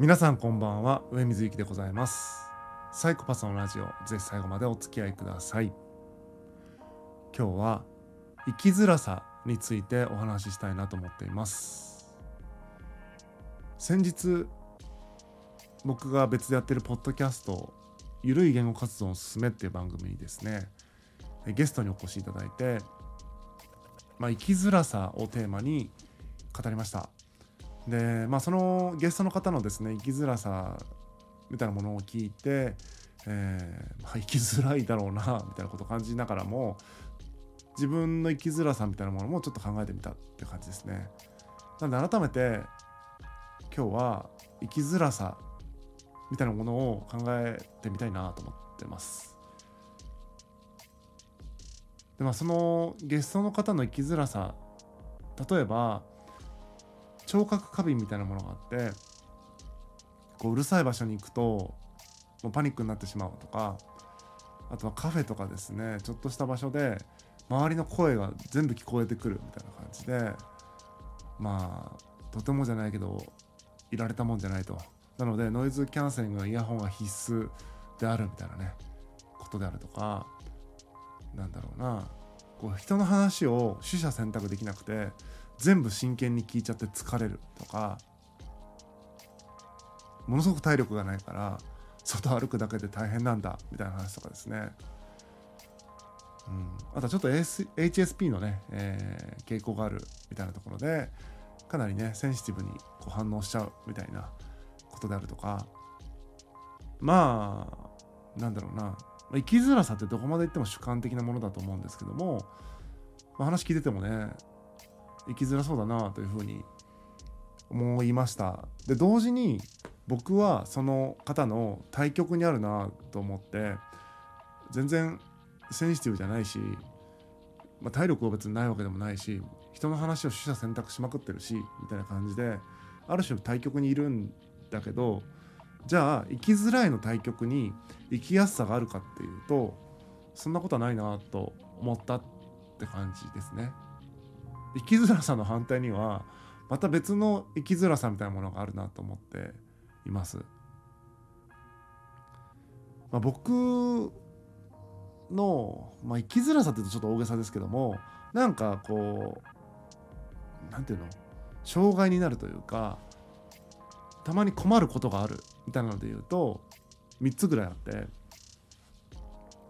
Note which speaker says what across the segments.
Speaker 1: 皆さんこんばんは上水幸でございます。サイコパスのラジオぜひ最後までお付き合いください。今日は生きづらさについてお話ししたいなと思っています。先日僕が別でやってるポッドキャストゆるい言語活動を進めっていう番組にですね。ゲストにお越しいただいて、まあ、生きづらさをテーマに語りました。でまあそのゲストの方のですね生きづらさみたいなものを聞いて、えーまあ、生きづらいだろうなみたいなことを感じながらも自分の生きづらさみたいなものもちょっと考えてみたって感じですね。なので改めて今日は生きづらさみたいなものを考えてみたいなと思ってます。でまあそのゲストの方の生きづらさ例えば聴覚過敏みたいなものがあってこううるさい場所に行くともうパニックになってしまうとかあとはカフェとかですねちょっとした場所で周りの声が全部聞こえてくるみたいな感じでまあとてもじゃないけどいられたもんじゃないと。なのでノイズキャンセリングのイヤホンが必須であるみたいなねことであるとかなんだろうな。こう人の話を取捨選択できなくて全部真剣に聞いちゃって疲れるとかものすごく体力がないから外歩くだけで大変なんだみたいな話とかですね、うん、あとちょっと、AS、HSP のね、えー、傾向があるみたいなところでかなりねセンシティブにこう反応しちゃうみたいなことであるとか。まあなんだろうな。生きづらさってどこまでいっても主観的なものだと思うんですけども、まあ、話聞いててもね生きづらそうだなというふうに思いましたで同時に僕はその方の対極にあるなと思って全然センシティブじゃないし、まあ、体力は別にないわけでもないし人の話を取捨選択しまくってるしみたいな感じである種対極にいるんだけどじゃあ生きづらいの対極に生きやすさがあるかっていうとそんなことはないなと思ったって感じですね。生きづらさの反対にはまた別の生きづらさみたいなものがあるなと思っています。まあ、僕の、まあ、生きづらさって言うとちょっと大げさですけどもなんかこうなんていうの？障害になるというかたまに困ることがあるみたいなので言うと3つぐらいあって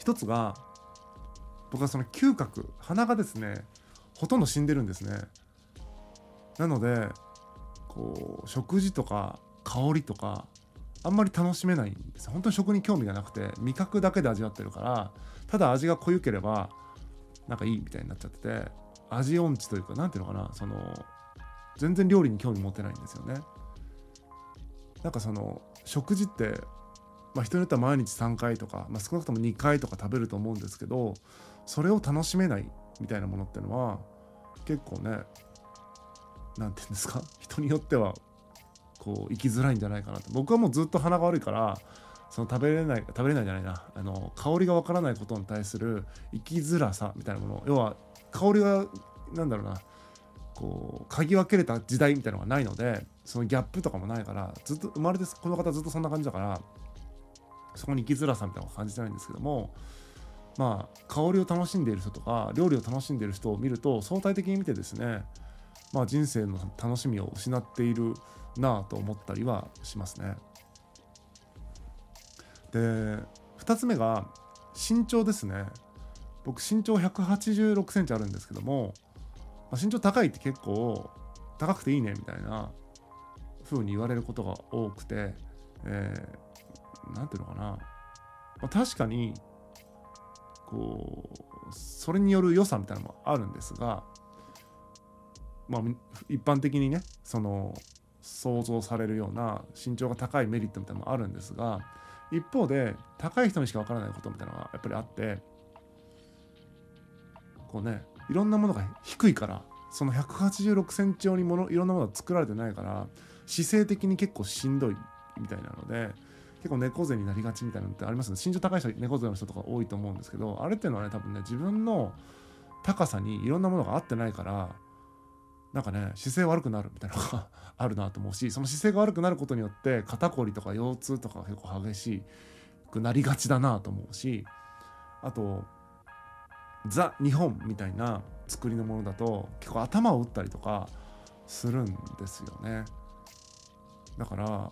Speaker 1: 1つが僕はその嗅覚鼻がですねほとんど死んでるんですね。なのでこう食事とか香りとかあんまり楽しめないんです。本当に食に興味がなくて味覚だけで味わってるからただ味が濃ゆければなんかいいみたいになっちゃってて味音痴というか何ていうのかなその全然料理に興味持てないんですよね。なんかその食事ってまあ、人によっては毎日3回とか、まあ、少なくとも2回とか食べると思うんですけどそれを楽しめないみたいなものってのは結構ね何て言うんですか？人によってはこう生きづらいんじゃないかなと。僕はもうずっと鼻が悪いからその食べれない食べれないじゃないな。あの香りがわからないことに対する生きづらさみたいなもの。要は香りがなんだろうな。こう嗅ぎ分けれた時代みたいなのがないのでそのギャップとかもないからずっと生まれてこの方ずっとそんな感じだからそこに生きづらさみたいなのを感じてないんですけどもまあ香りを楽しんでいる人とか料理を楽しんでいる人を見ると相対的に見てですねまあ人生の楽しみを失っているなぁと思ったりはしますね。で2つ目が身長ですね僕身長186センチあるんですけども、まあ、身長高いって結構高くていいねみたいな風に言われることが多くて、え何ていうのかな、まあ、確かにこうそれによる良さみたいなのもあるんですがまあ一般的にねその想像されるような身長が高いメリットみたいなのもあるんですが一方で高い人にしかわからないことみたいなのがやっぱりあってこうねいろんなものが低いからその186センチ用にものいろんなものが作られてないから姿勢的に結構しんどいみたいなので結構猫背になりがちみたいなのってありますね。身長高い人猫背の人とか多いと思うんですけどあれっていうのはね多分ね自分の高さにいろんなものが合ってないからなんかね姿勢悪くなるみたいなのが あるなと思うしその姿勢が悪くなることによって肩こりとか腰痛とか結構激しくなりがちだなと思うしあとザ・日本みたいな作りのものだと結構頭を打ったりとかするんですよね。だから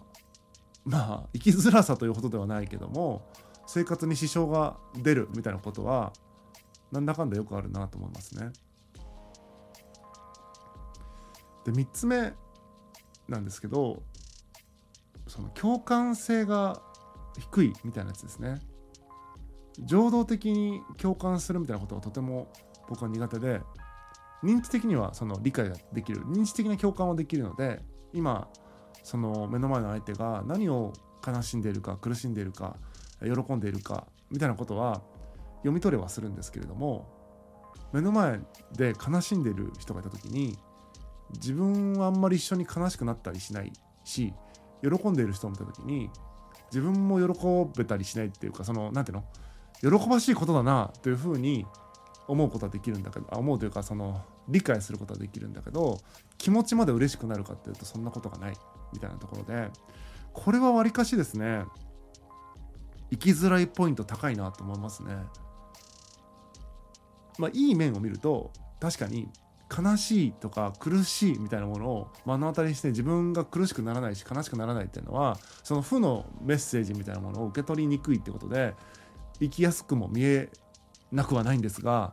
Speaker 1: まあ生きづらさというほどではないけども生活に支障が出るみたいなことはなんだかんだよくあるなと思いますね。で3つ目なんですけどその共感性が低いみたいなやつですね。情動的に共感するみたいなことがとても僕は苦手で認知的にはその理解ができる認知的な共感はできるので今その目の前の相手が何を悲しんでいるか苦しんでいるか喜んでいるかみたいなことは読み取れはするんですけれども目の前で悲しんでいる人がいた時に自分はあんまり一緒に悲しくなったりしないし喜んでいる人を見た時に自分も喜べたりしないっていうかその何ていうの？喜ばしいことだなというふうに思うことはできるんだけど思うというかその理解することはできるんだけど気持ちまで嬉しくなるかっていうとそんなことがない。みたいなところでこれはわりかしですね生きづらいポイント高いなと思いますね。まあいい面を見ると確かに悲しいとか苦しいみたいなものを目の当たりにして自分が苦しくならないし悲しくならないっていうのはその負のメッセージみたいなものを受け取りにくいってことで生きやすくも見えなくはないんですが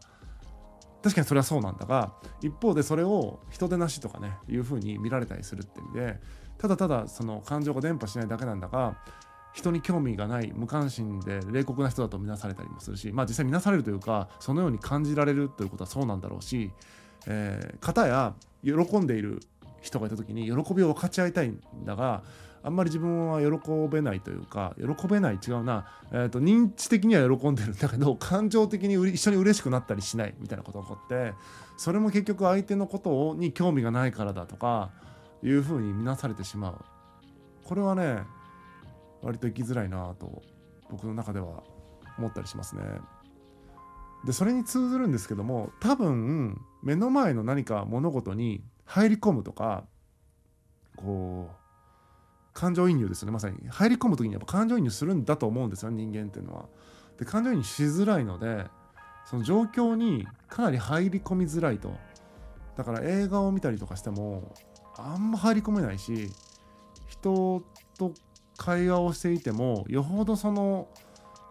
Speaker 1: 確かにそれはそうなんだが一方でそれを人でなしとかねいうふうに見られたりするって意味でただただその感情が伝播しないだけなんだが人に興味がない無関心で冷酷な人だと見なされたりもするしまあ実際見なされるというかそのように感じられるということはそうなんだろうし、えー、片や喜んでいる人がいた時に喜びを分かち合いたいんだがあんまり自分は喜べないというか喜べない違うな、えーと、認知的には喜んでるんだけど 感情的に一緒に嬉しくなったりしないみたいなことが起こってそれも結局相手のことに興味がないからだとかいうふうに見なされてしまうこれはね割と生きづらいなと僕の中では思ったりしますね。でそれに通ずるんですけども多分目の前の何か物事に入り込むとかこう感情移入ですよねまさに入り込む時にやっぱ感情移入するんだと思うんですよ人間っていうのは。で感情移入しづらいのでその状況にかなり入り込みづらいと。だから映画を見たりとかしてもあんま入り込めないし人と会話をしていてもよほどその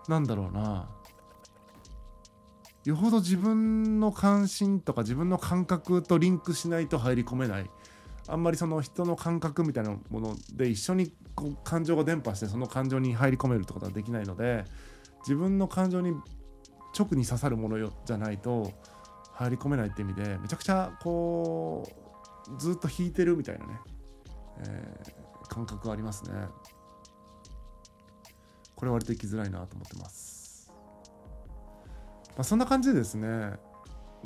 Speaker 1: なんだろうなよほど自分の関心とか自分の感覚とリンクしないと入り込めないあんまりその人の感覚みたいなもので一緒にこう感情が伝播してその感情に入り込めるってことはできないので自分の感情に直に刺さるものよじゃないと入り込めないって意味でめちゃくちゃこうずっと引いてるみたいなね、えー、感覚ありますね。これ割と生きづらいなと思ってます。まあ、そんな感じでですね、ま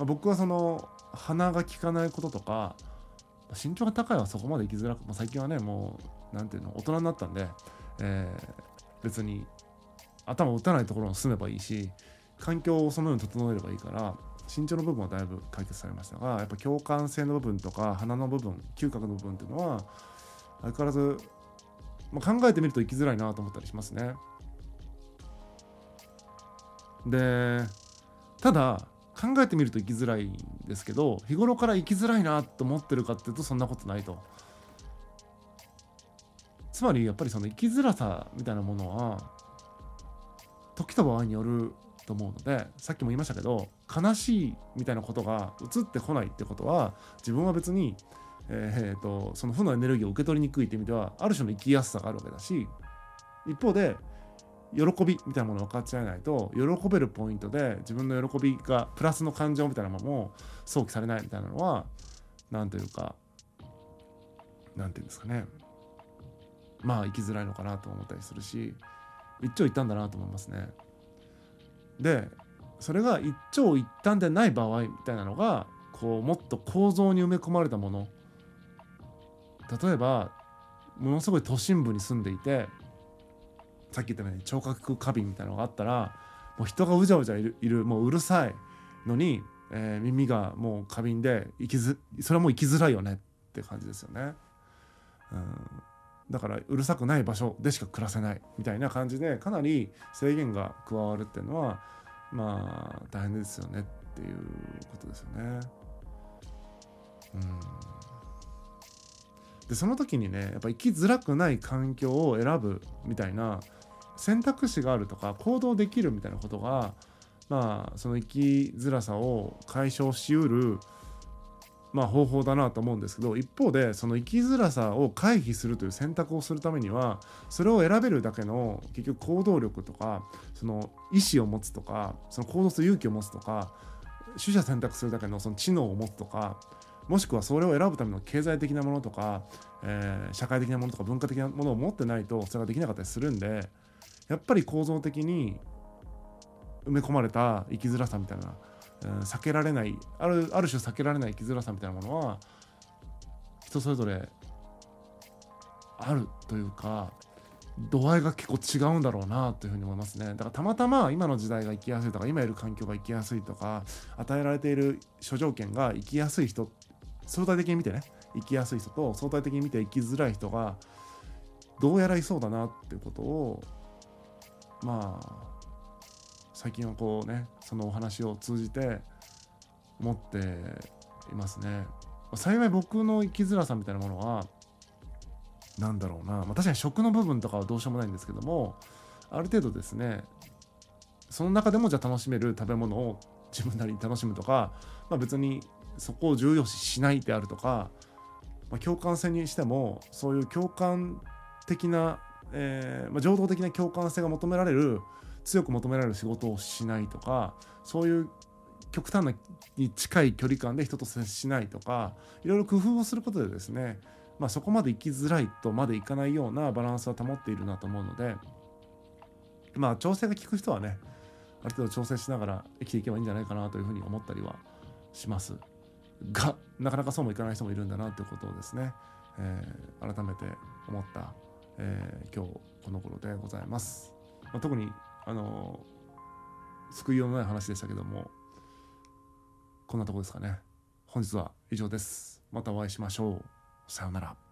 Speaker 1: あ、僕はその鼻が利かないこととか身長が高いはそこまで生きづらく、まあ、最近はねもう何ていうの大人になったんで、えー、別に頭を打たないところに住めばいいし環境をそのように整えればいいから身長の部分はだいぶ解決されましたがやっぱ共感性の部分とか鼻の部分嗅覚の部分っていうのは相変わらず、まあ、考えてみると生きづらいなと思ったりしますね。でただ考えてみると生きづらいんですけど日頃から生きづらいなと思ってるかっていうとそんなことないと。つまりやっぱりその生きづらさみたいなものは時と場合によると思うのでさっきも言いましたけど悲しいみたいなことが移ってこないってことは自分は別に、えー、とその負のエネルギーを受け取りにくいって意味ではある種の生きやすさがあるわけだし一方で喜びみたいなものを分かち合えないと喜べるポイントで自分の喜びがプラスの感情みたいなものも想起されないみたいなのは何というか何て言うんですかねまあ生きづらいのかなと思ったりするし一長一短だなと思いますね。でそれが一長一短でない場合みたいなのがこうもっと構造に埋め込まれたもの例えばものすごい都心部に住んでいてさっき言ったように聴覚過敏みたいなのがあったらもう人がうじゃうじゃいるいるもううるさいのにえー、耳がもう過敏で生きずそれはもう生きづらいよねって感じですよね。うんだからうるさくない場所でしか暮らせないみたいな感じでかなり制限が加わるっていうのはまあ大変ですよねっていうことですよね。うんでその時にねやっぱ生きづらくない環境を選ぶみたいな選択肢があるとか行動できるみたいなことがまあその生きづらさを解消しうるまあ、方法だなと思うんですけど一方でその生きづらさを回避するという選択をするためにはそれを選べるだけの結局行動力とかその意思を持つとかその行動する勇気を持つとか取捨選択するだけのその知能を持つとかもしくはそれを選ぶための経済的なものとか、えー、社会的なものとか文化的なものを持ってないとそれができなかったりするんでやっぱり構造的に埋め込まれた生きづらさみたいなうん避けられないあるある種避けられない生きづらさみたいなものは人それぞれあるというか度合いが結構違うんだろうなというふうに思いますね。だからたまたま今の時代が生きやすいとか今いる環境が生きやすいとか与えられている諸条件が生きやすい人相対的に見てね生きやすい人と相対的に見て生きづらい人がどうやらいそうだなっていうことをまあ最近はこうねそのお話を通じて思っていますね。幸い僕の生きづらさみたいなものは何だろうな、まあ、確かに食の部分とかはどうしようもないんですけどもある程度ですねその中でもじゃあ楽しめる食べ物を自分なりに楽しむとか、まあ、別にそこを重要視しないであるとか、まあ、共感性にしてもそういう共感的な、えーまあ、情動的な共感性が求められる強く求められる仕事をしないとかそういう極端なに近い距離感で人と接しないとかいろいろ工夫をすることでですね、まあ、そこまで生きづらいとまでいかないようなバランスは保っているなと思うのでまあ調整が効く人はねある程度調整しながら生きていけばいいんじゃないかなというふうに思ったりはしますがなかなかそうもいかない人もいるんだなということをですね、えー、改めて思った、えー、今日この頃でございます、まあ、特にあの救いようのない話でしたけどもこんなとこですかね。本日は以上です。またお会いしましょう。さようなら。